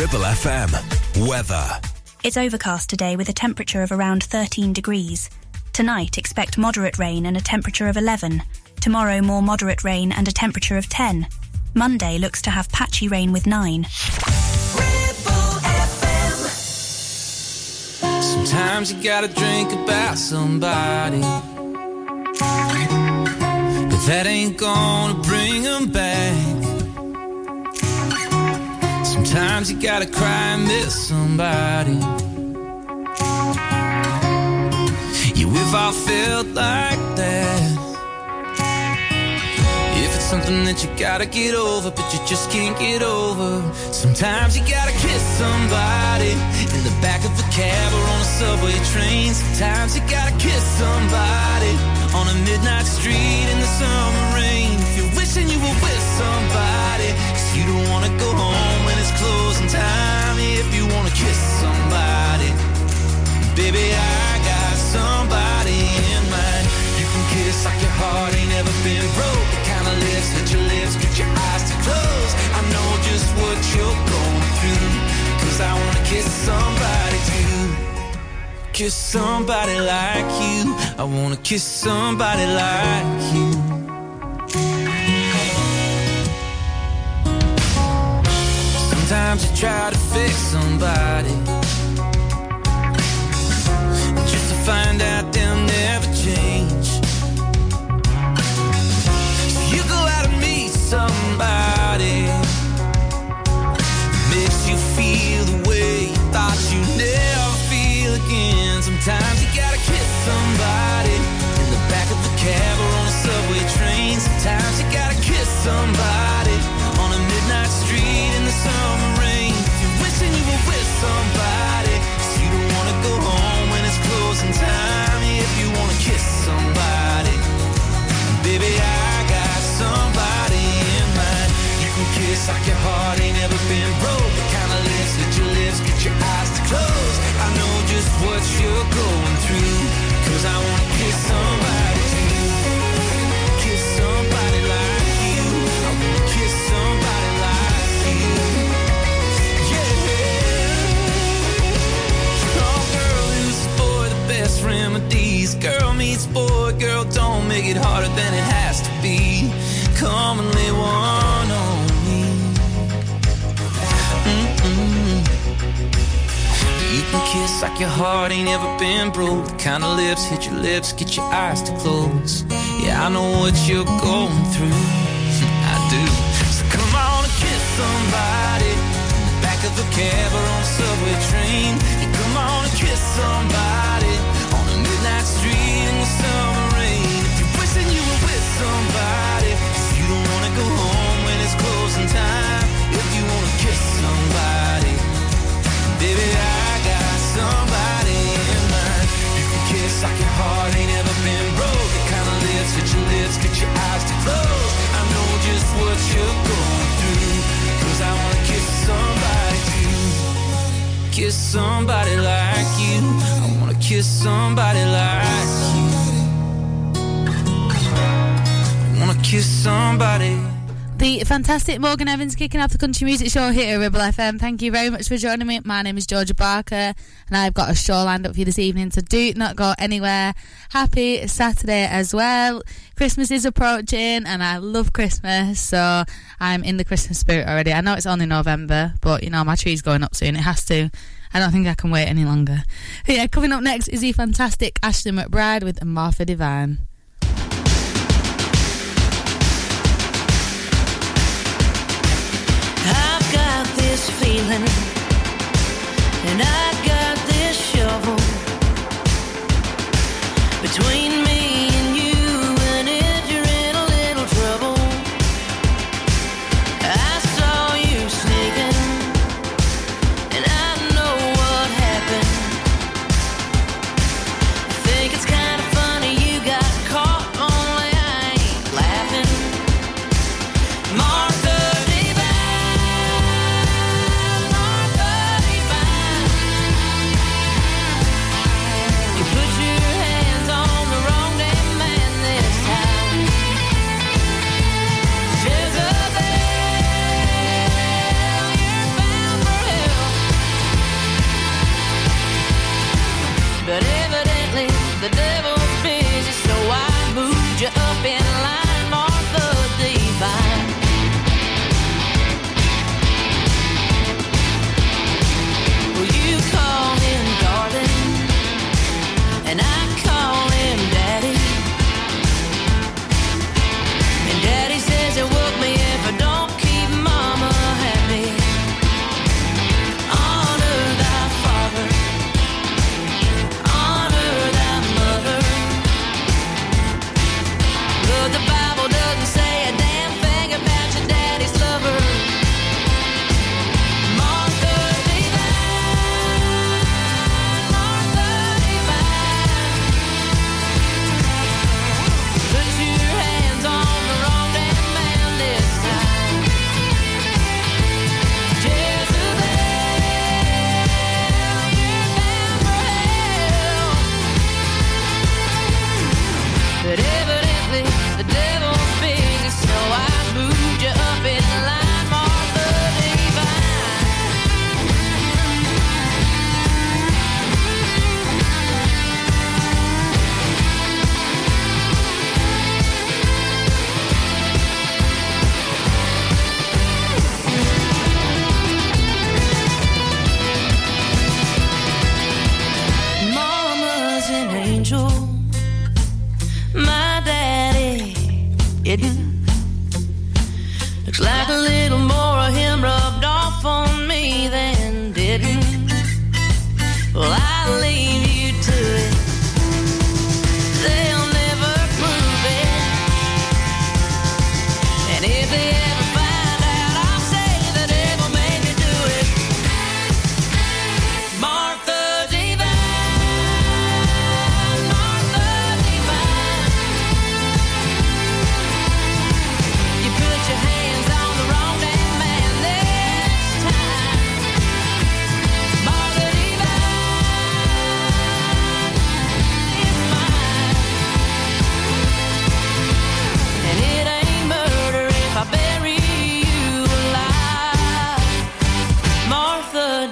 Ribble FM. Weather. It's overcast today with a temperature of around 13 degrees. Tonight, expect moderate rain and a temperature of 11. Tomorrow, more moderate rain and a temperature of 10. Monday looks to have patchy rain with 9. Sometimes you gotta drink about somebody. But that ain't gonna bring them back. Sometimes you gotta cry and miss somebody. Yeah, we've all felt like that. If it's something that you gotta get over, but you just can't get over. Sometimes you gotta kiss somebody in the back of a cab or on a subway train. Sometimes you gotta kiss somebody on a midnight street in the summer rain. If you're wishing you were with somebody, cause you don't wanna go home closing time. If you wanna kiss somebody, baby, I got somebody in mind. You can kiss like your heart ain't ever been broke. The kind of lips that your lips get your eyes to close. I know just what you're going through. Cause I wanna kiss somebody too. Kiss somebody like you. I wanna kiss somebody like you. Sometimes you try to fix somebody just to find out they'll never change. So you go out and meet somebody makes you feel the way you thought you never feel again. Sometimes you gotta kiss somebody in the back of a cab or on a subway train. Sometimes you gotta kiss somebody girl, who's the boy the best remedies? Girl meets boy, girl, don't make it harder than it has to be. Come and kiss like your heart ain't ever been broke. The kind of lips hit your lips, get your eyes to close. Yeah, I know what you're going through. I do. So come on and kiss somebody in the back of a cab or on a subway train. Yeah, come on and kiss somebody your heart ain't ever been broke. The kind of lips that your lips get your eyes to close. I know just what you're going through. Cause I wanna kiss somebody too. Kiss somebody like you. I wanna kiss somebody like you. I wanna kiss somebody. The fantastic Morgan Evans kicking off the country music show here at Ribble FM. Thank you very much for joining me. My name is Georgia Barker, and I've got a show lined up for you this evening, so do not go anywhere. Happy Saturday as well. Christmas is approaching, and I love Christmas, so I'm in the Christmas spirit already. I know it's only November, but you know, my tree's going up soon. It has to. I don't think I can wait any longer. But yeah, coming up next is the fantastic Ashley McBryde with Martha Divine. This feeling, and I got this shovel between the Bible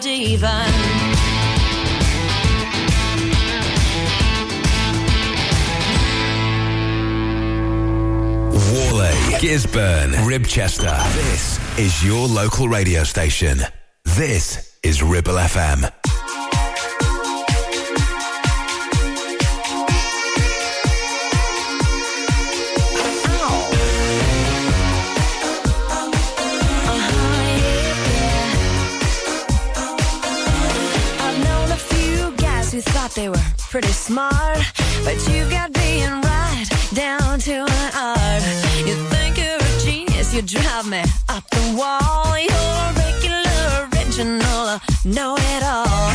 divine. Whalley, Gisburn, Ribchester. This is your local radio station. This is Ribble FM. they were pretty smart, but you got being right down to an art. You think you're a genius, you drive me up the wall. You're regular, original, know it all. Oh,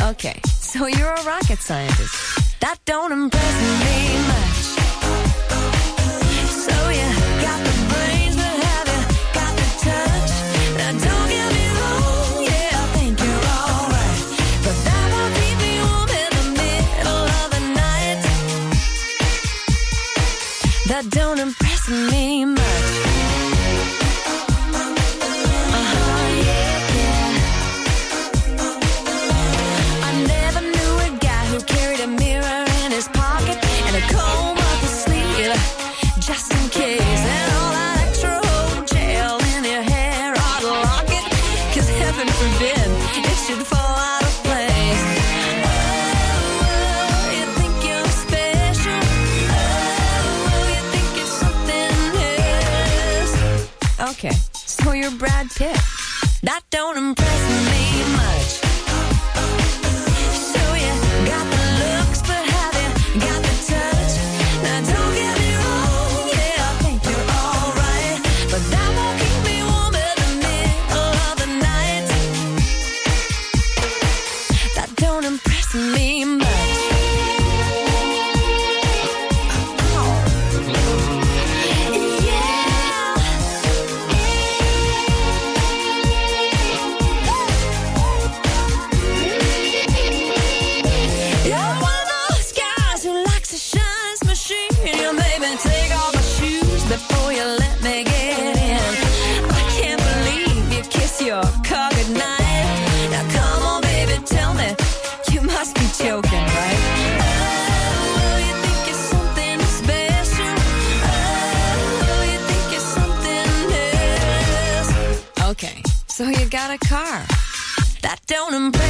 oh, okay, so you're a rocket scientist. That don't impress me. much. don't impress me. you're Brad Pitt. That don't impress me. Don't impress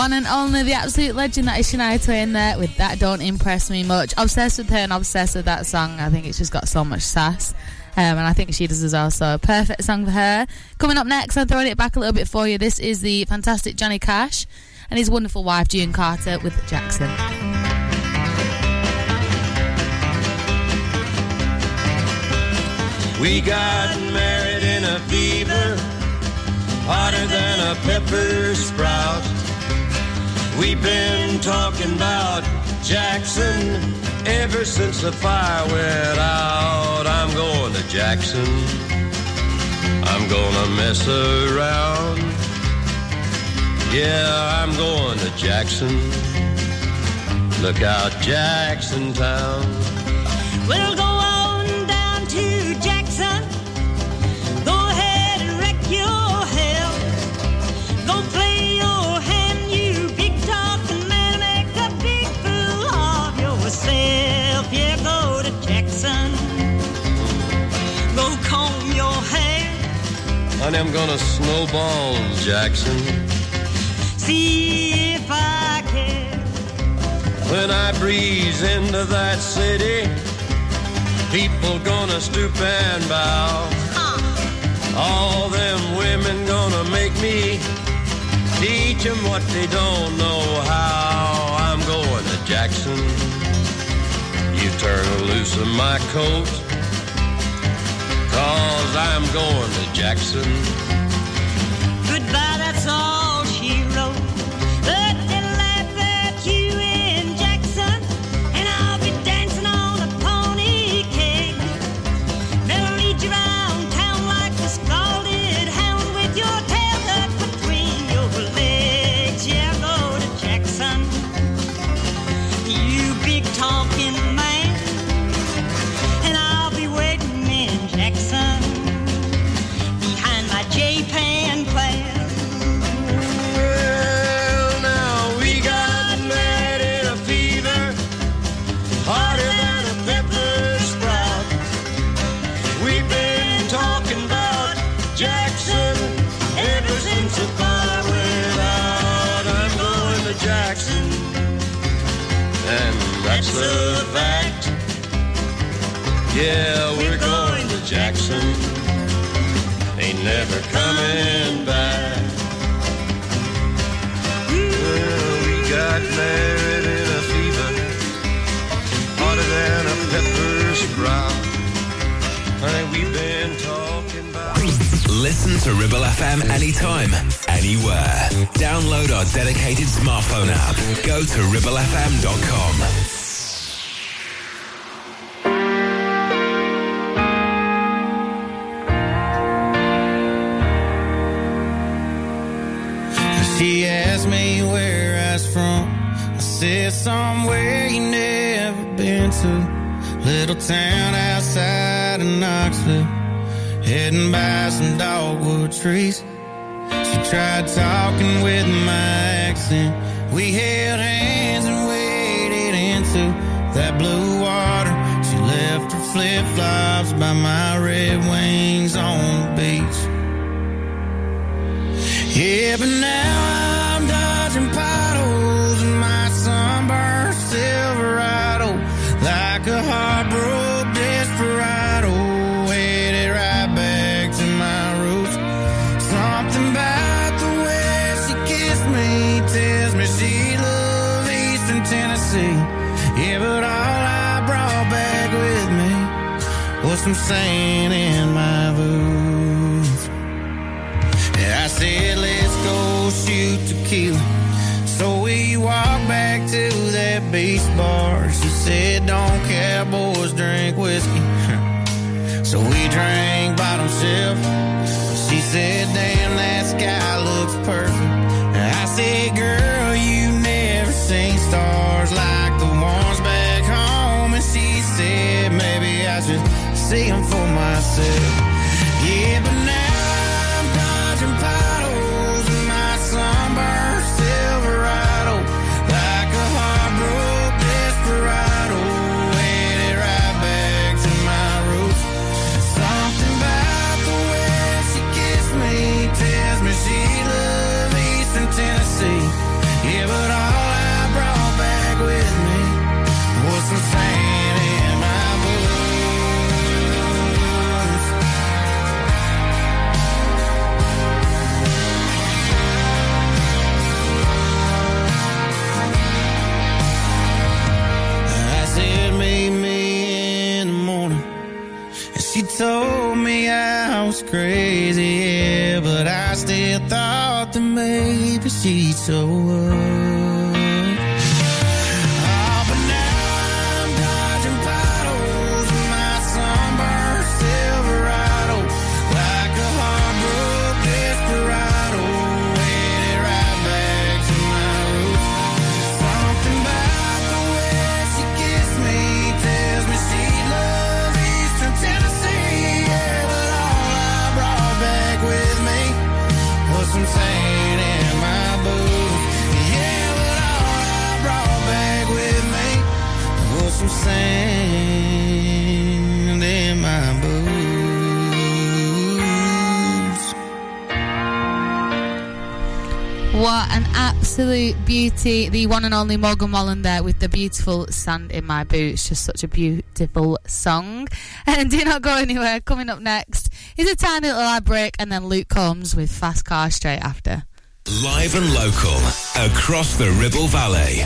one and only, the absolute legend that is Shania Twain there with That Don't Impress Me Much. Obsessed with her and obsessed with that song. I think it's just got so much sass. Um, and I think she does as well. So, perfect song for her. Coming up next, I'm throwing it back a little bit for you. This is the fantastic Johnny Cash and his wonderful wife, June Carter, with Jackson. We got married in a fever, hotter than a pepper sprout. We've been talking about Jackson ever since the fire went out. I'm going to Jackson. I'm gonna mess around. Yeah, I'm going to Jackson. Look out, Jackson Town. We'll go Honey, I'm gonna snowball Jackson. See if I care. When I breeze into that city, people gonna stoop and bow. Uh. All them women gonna make me teach 'em what they don't know how. I'm going to Jackson. You turn loose of my coat, cause I'm going to Jackson. Goodbye, that's all she wrote. Yeah, we're going to Jackson. Ain't never coming back. Well, we got married in a fever, hotter than a pepper sprout. Honey, we've been talking about. Listen to Ribble FM anytime, anywhere. Download our dedicated smartphone app. Go to ribblefm.com. somewhere you never been to. Little town outside of Knoxville. heading by some dogwood trees. She tried talking with my accent. We held hands and waded into that blue water. She left her flip flops by my red wings on the beach. Yeah, but now I'm some sand in my boots. I said, let's go shoot tequila. So we walked back to that beach bar. She said, don't cowboys drink whiskey. so we drank bottom shelf. She said, damn, that sky looks perfect. And I said, girl, you never seen stars like see them for myself. Beauty. The one and only Morgan Wallen there with the beautiful Sand in My Boots. Just such a beautiful song. And do not go anywhere. Coming up next is a tiny little ad break and then Luke Combs with Fast Car straight after. Live and local across the Ribble Valley.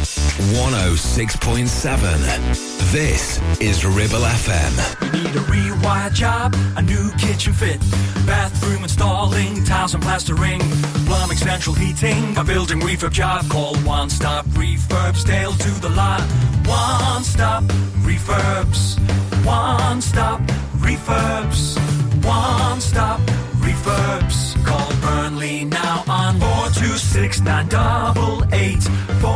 106.7. This is Ribble FM. You Need a rewire job, a new kitchen fit, bathroom installing, tiles and plastering, plumbing, central heating, a building refurb job. Call One Stop Refurbs, Dale to the lot. One Stop Refurbs, One Stop Refurbs, One Stop Refurbs. Call Burnley now on 426 988,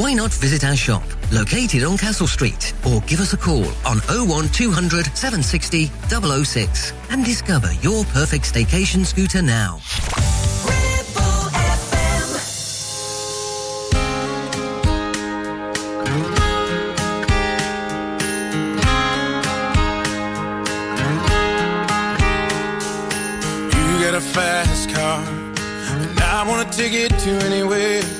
Why not visit our shop, located on Castle Street, or give us a call on 01200 760 006 and discover your perfect staycation scooter now. You got a fast car, and I want take it to anywhere.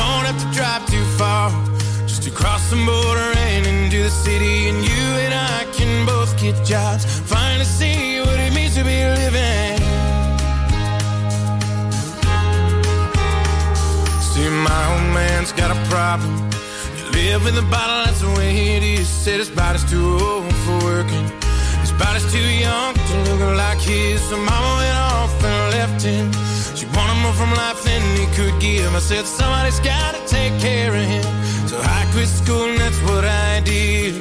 Won't have to drive too far. Just to cross the border and into the city. And you and I can both get jobs. Finally see what it means to be living. See, my old man's got a problem. Live with a bottle, that's the way it is. Said his body's too old for working. His body's too young to look like his. So mama went off and him. She wanted more from life than he could give. I said, somebody's gotta take care of him. So I quit school and that's what I did.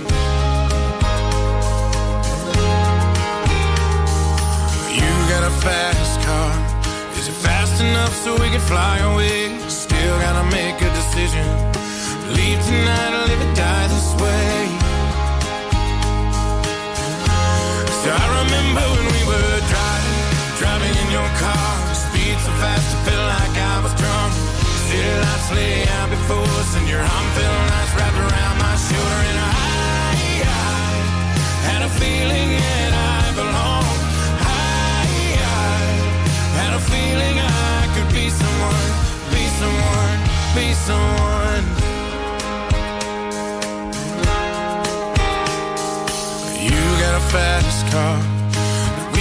You got a fast car. Is it fast enough so we can fly away? Still gotta make a decision. Leave tonight or live or die this way. So I remember when we were driving, driving in your car. Speed so fast, it felt like I was drunk. City lights lay out before us, and your arm felt nice wrapped around my shoulder. And I, I had a feeling that I belonged. I, I had a feeling I could be someone, be someone, be someone. You got a fast car.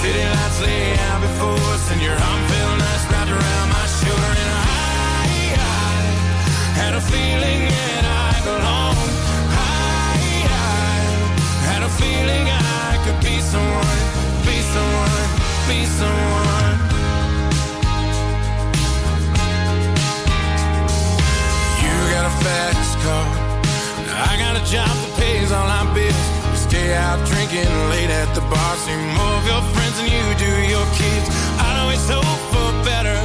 City lights lay out before us, and your arm felt nice wrapped around my shoulder. And I, I had a feeling that I belonged. I, I had a feeling I could be someone, be someone, be someone. You got a fast car. I got a job that pays all our bills. We stay out drinking late at the bar. See more of your friends do your kids. I'd always hope for better.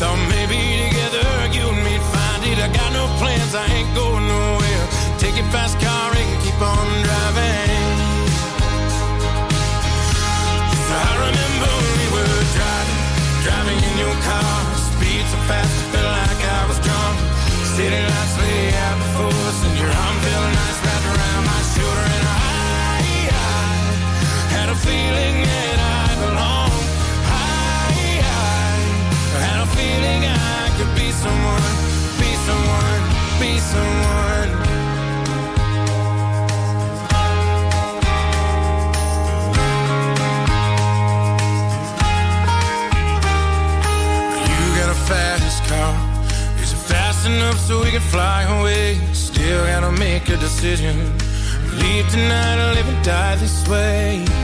Thought maybe together you and me'd find it. I got no plans, I ain't going nowhere. Take your fast car and keep on driving. I remember when we were driving, driving in your car. Speed so fast, I felt like I was drunk. City lights lay out before us, and your arm felt nice wrapped around my shoulder. And I, I had a feeling that I be someone. You got a fast car. Is it fast enough so we can fly away? Still gotta make a decision. Leave tonight or live and die this way.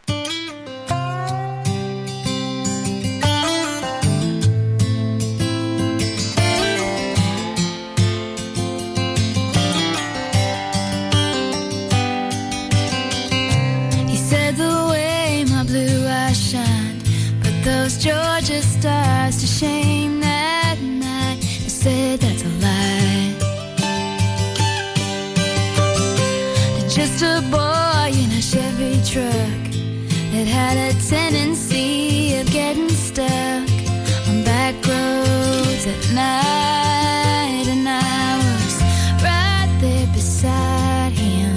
At night, and I was right there beside him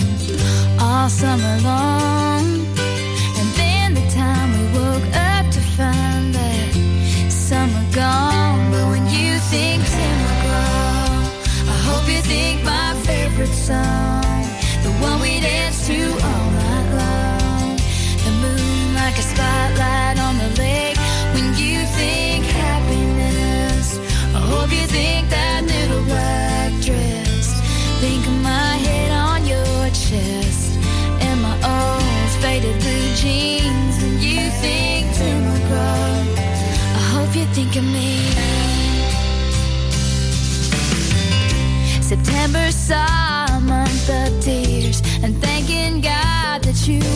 all summer long. And then the time we woke up to find that summer gone. But when you think Tim McGraw, I hope you think my favorite song, think of me? September saw a month of tears and thanking God that you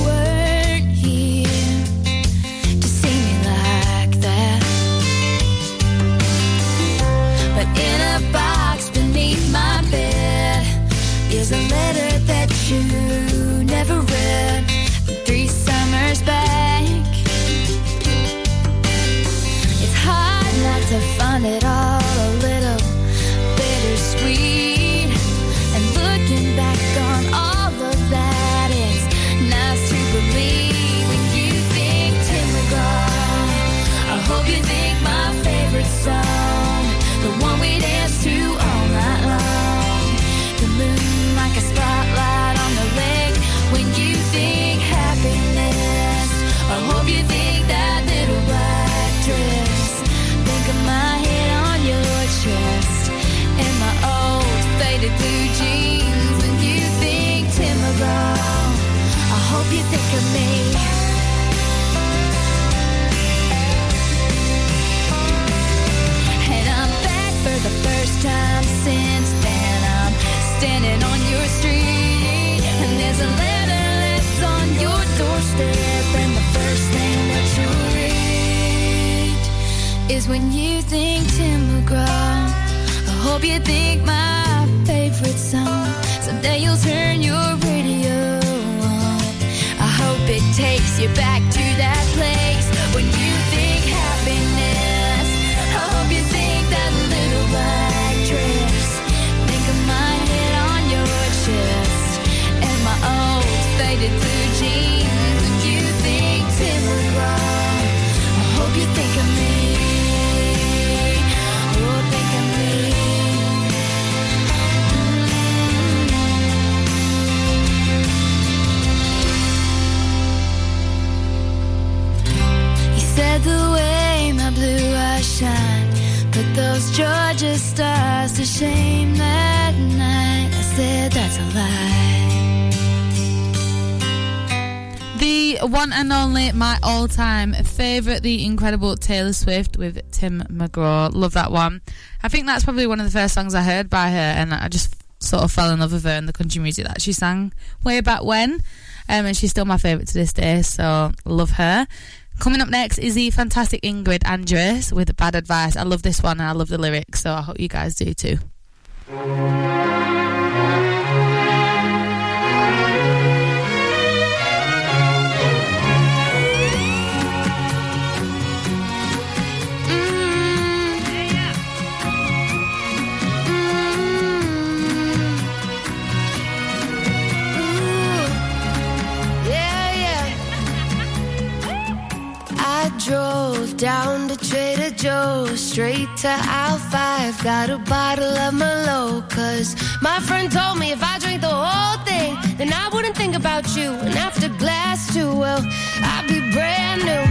time favourite, the incredible Taylor Swift with Tim McGraw. Love that one. I think that's probably one of the first songs I heard by her, and I just sort of fell in love with her and the country music that she sang way back when. Um, and she's still my favourite to this day, so love her. Coming up next is the fantastic Ingrid Andress with Bad Advice. I love this one and I love the lyrics, so I hope you guys do too. Straight to aisle five. Got a bottle of Merlot, cause my friend told me if I drink the whole thing, then I wouldn't think about you. And after glass two, well, I'd be brand new.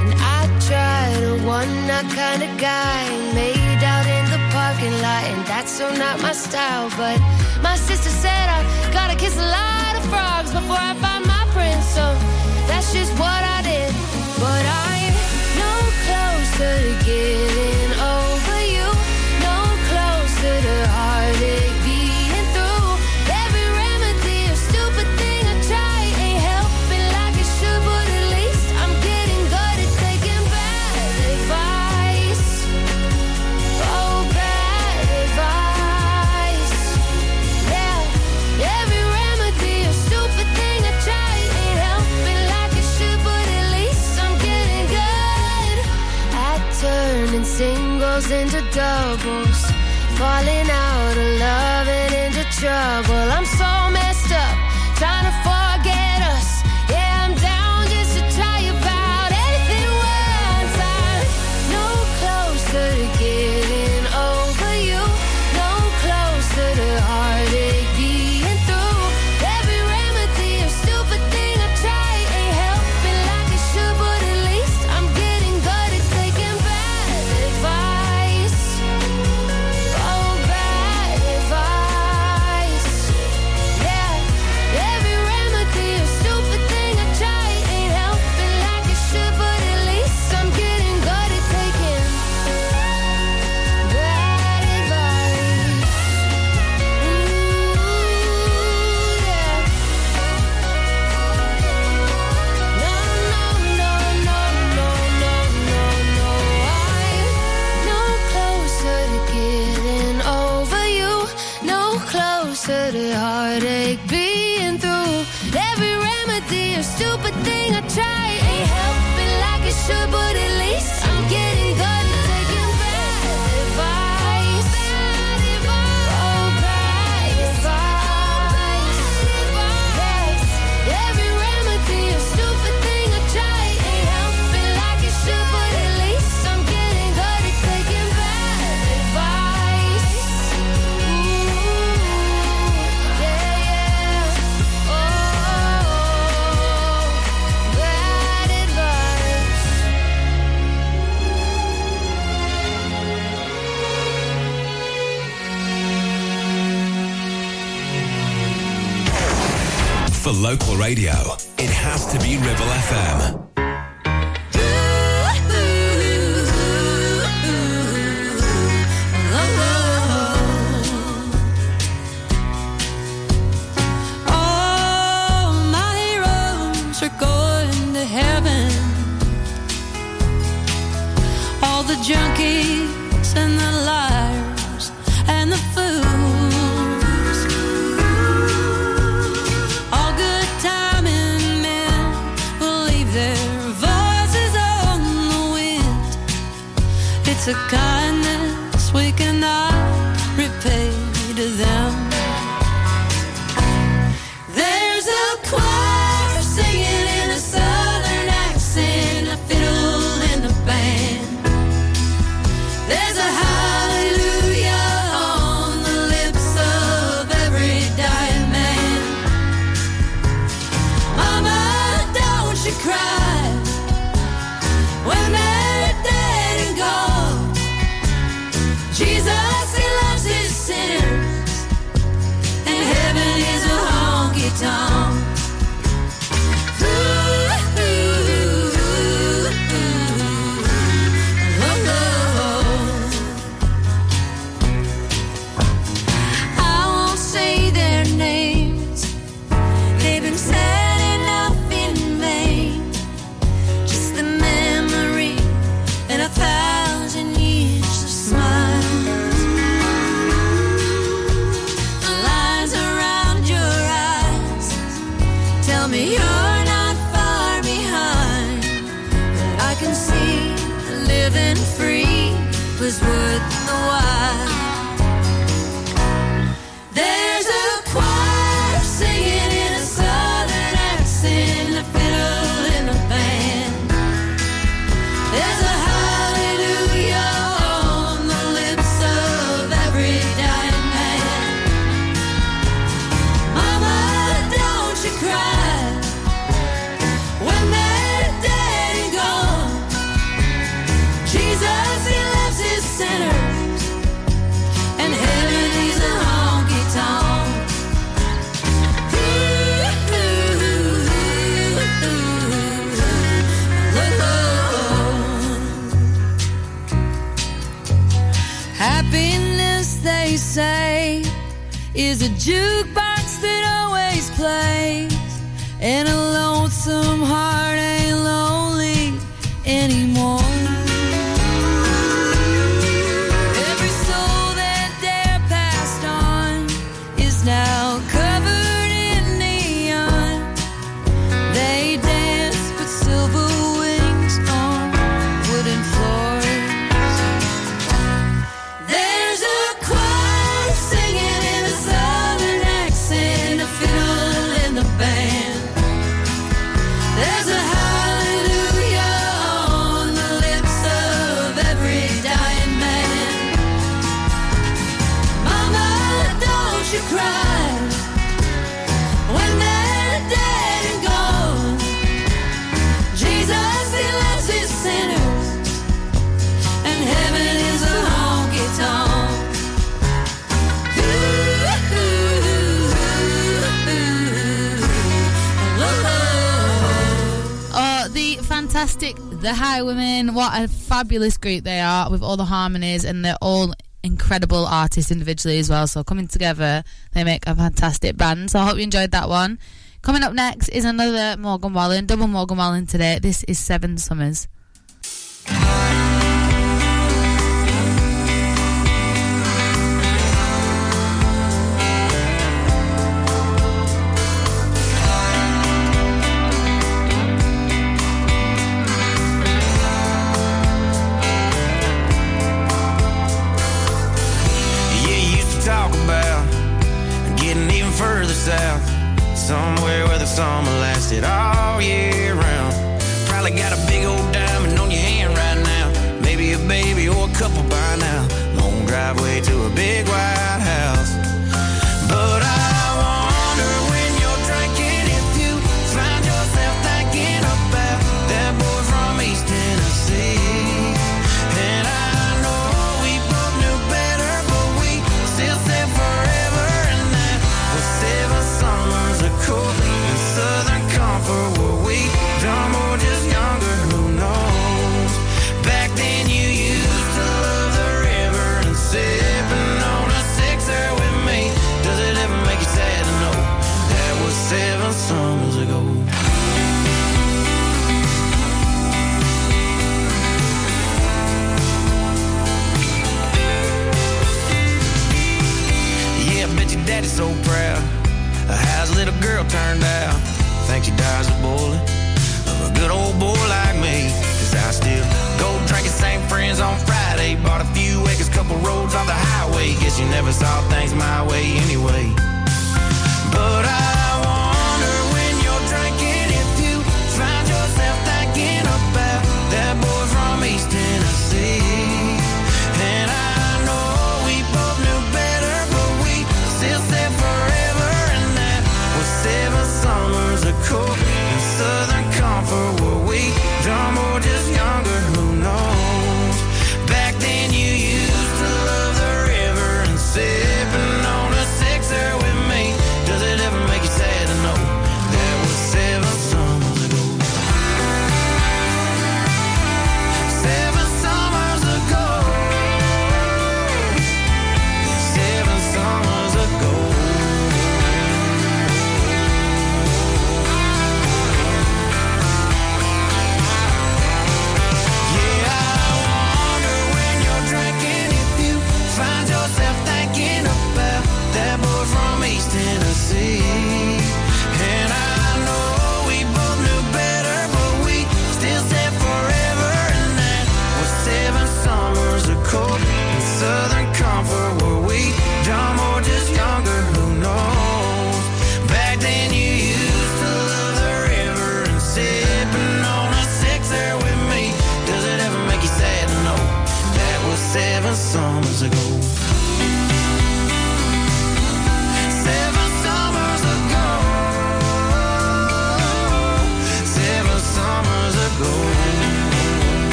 And I tried a one night kind of guy, made out in the parking lot, and that's so not my style. But my sister said I gotta kiss a lot of frogs before I find my prince, so that's just what I did. But no closer to getting into doubles, falling out of love and into trouble. I'm to kind is a jukebox that always plays and a lonesome heart. The High Women, what a fabulous group they are with all the harmonies, and they're all incredible artists individually as well. So coming together, they make a fantastic band. So I hope you enjoyed that one. Coming up next is another Morgan Wallen, double Morgan Wallen today. This is Seven Summers.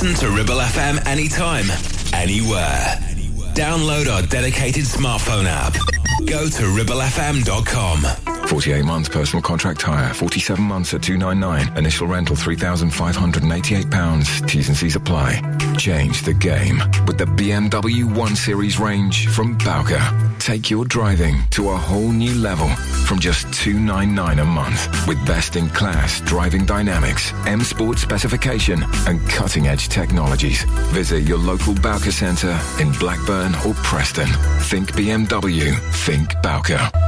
Listen to Ribble FM anytime, anywhere. Download our dedicated smartphone app. Go to ribblefm.com. 48 months personal contract hire, 47 months at 299. Initial rental £3,588. T's and C's apply. Change the game with the BMW 1 Series range from Bowker. Take your driving to a whole new level from just 299 a month with best-in-class driving dynamics, M Sport specification and cutting-edge technologies. Visit your local Bowker Centre in Blackburn or Preston. Think BMW. Think Bowker.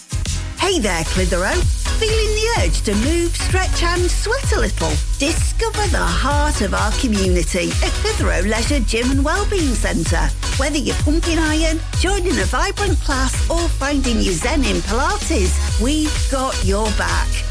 Hey there, Clitheroe. Feeling the urge to move, stretch and sweat a little? Discover the heart of our community at Clitheroe Leisure Gym and Wellbeing Centre. Whether you're pumping iron, joining a vibrant class or finding your zen in Pilates, we've got your back.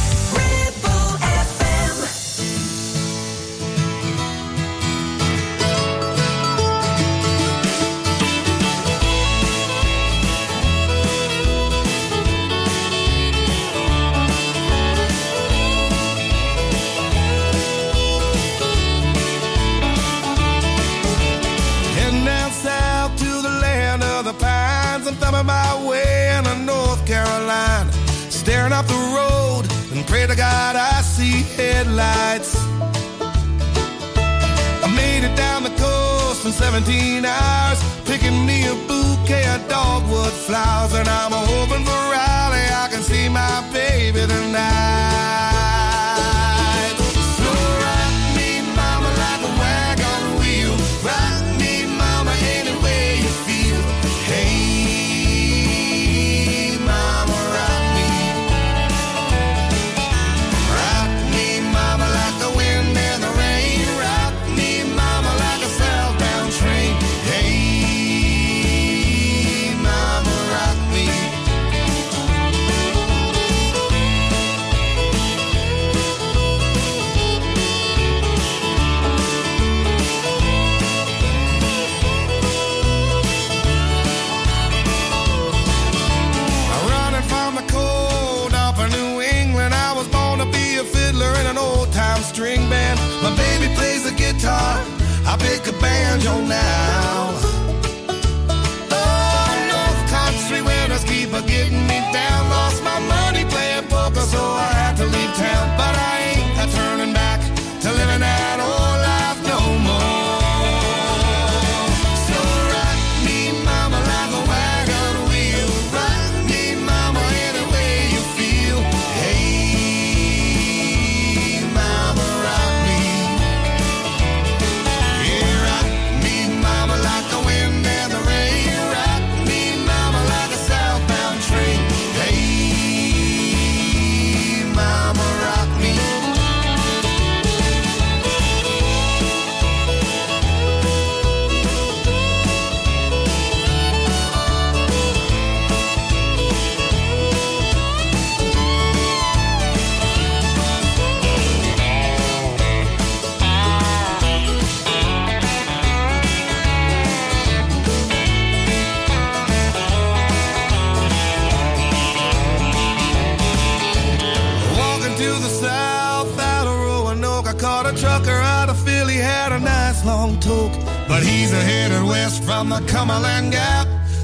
to God, I see headlights. I made it down the coast in 17 hours, picking me a bouquet of dogwood flowers, and I'm hoping for Riley I can see my baby tonight. your night.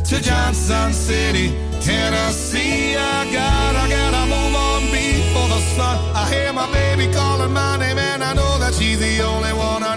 to Johnson City, Tennessee. I gotta, gotta move on before the sun. I hear my baby calling my name, and I know that she's the only one I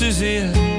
this is it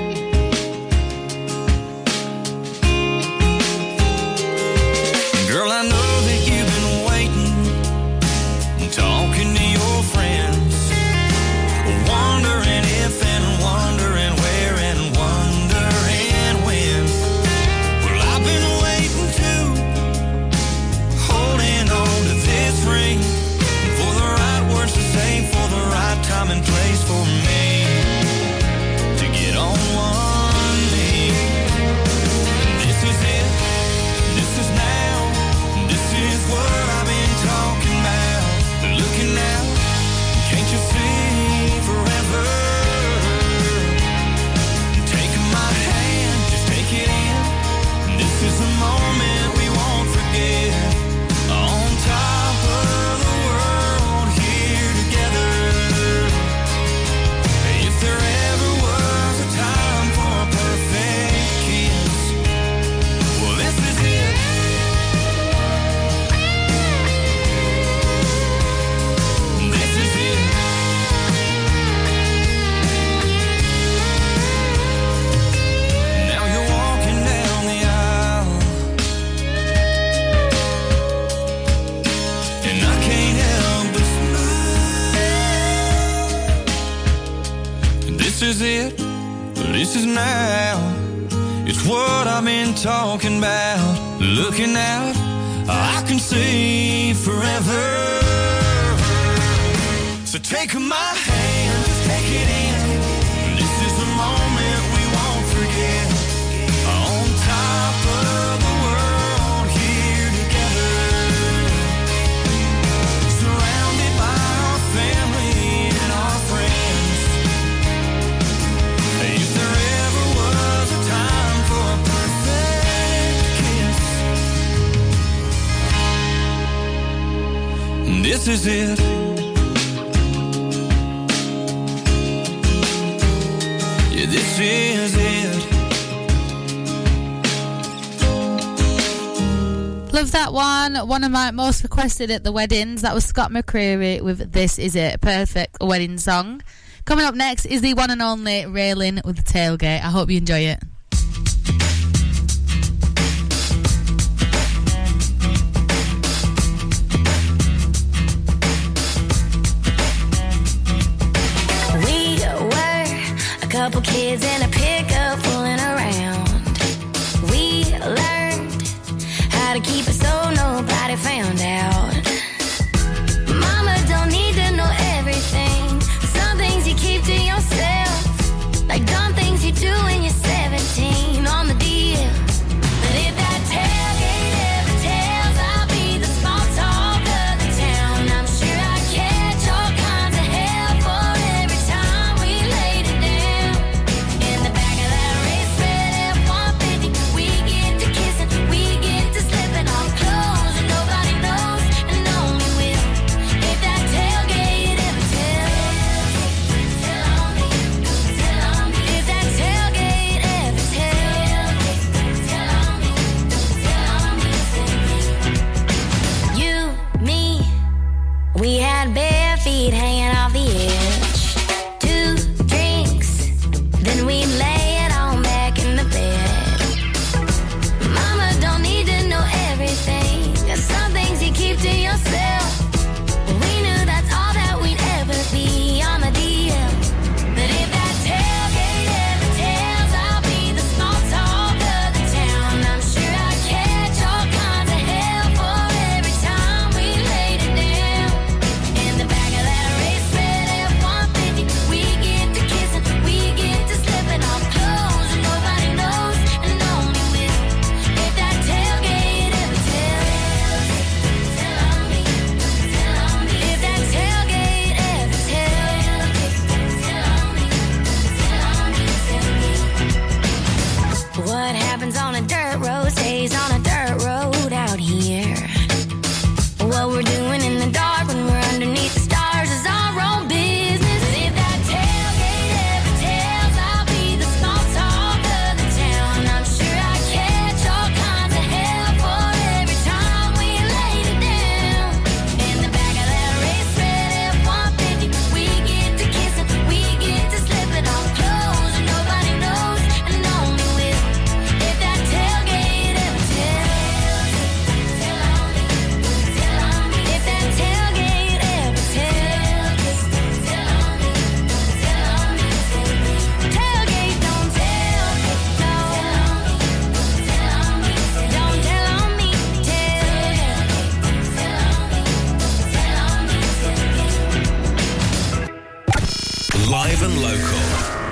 one of my most requested at the weddings. That was Scott McCreery with This Is It, perfect wedding song. Coming up next is the one and only Railing with the Tailgate. I hope you enjoy it. We were a couple kids in a pit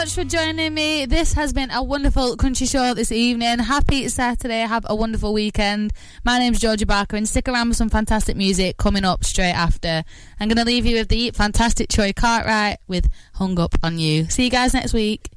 much for joining me. This has been a wonderful country show this evening. Happy Saturday. Have a wonderful weekend. My name's Georgia Barker, and stick around with some fantastic music coming up straight after. I'm going to leave you with the fantastic Troy Cartwright with Hung Up on You. See you guys next week.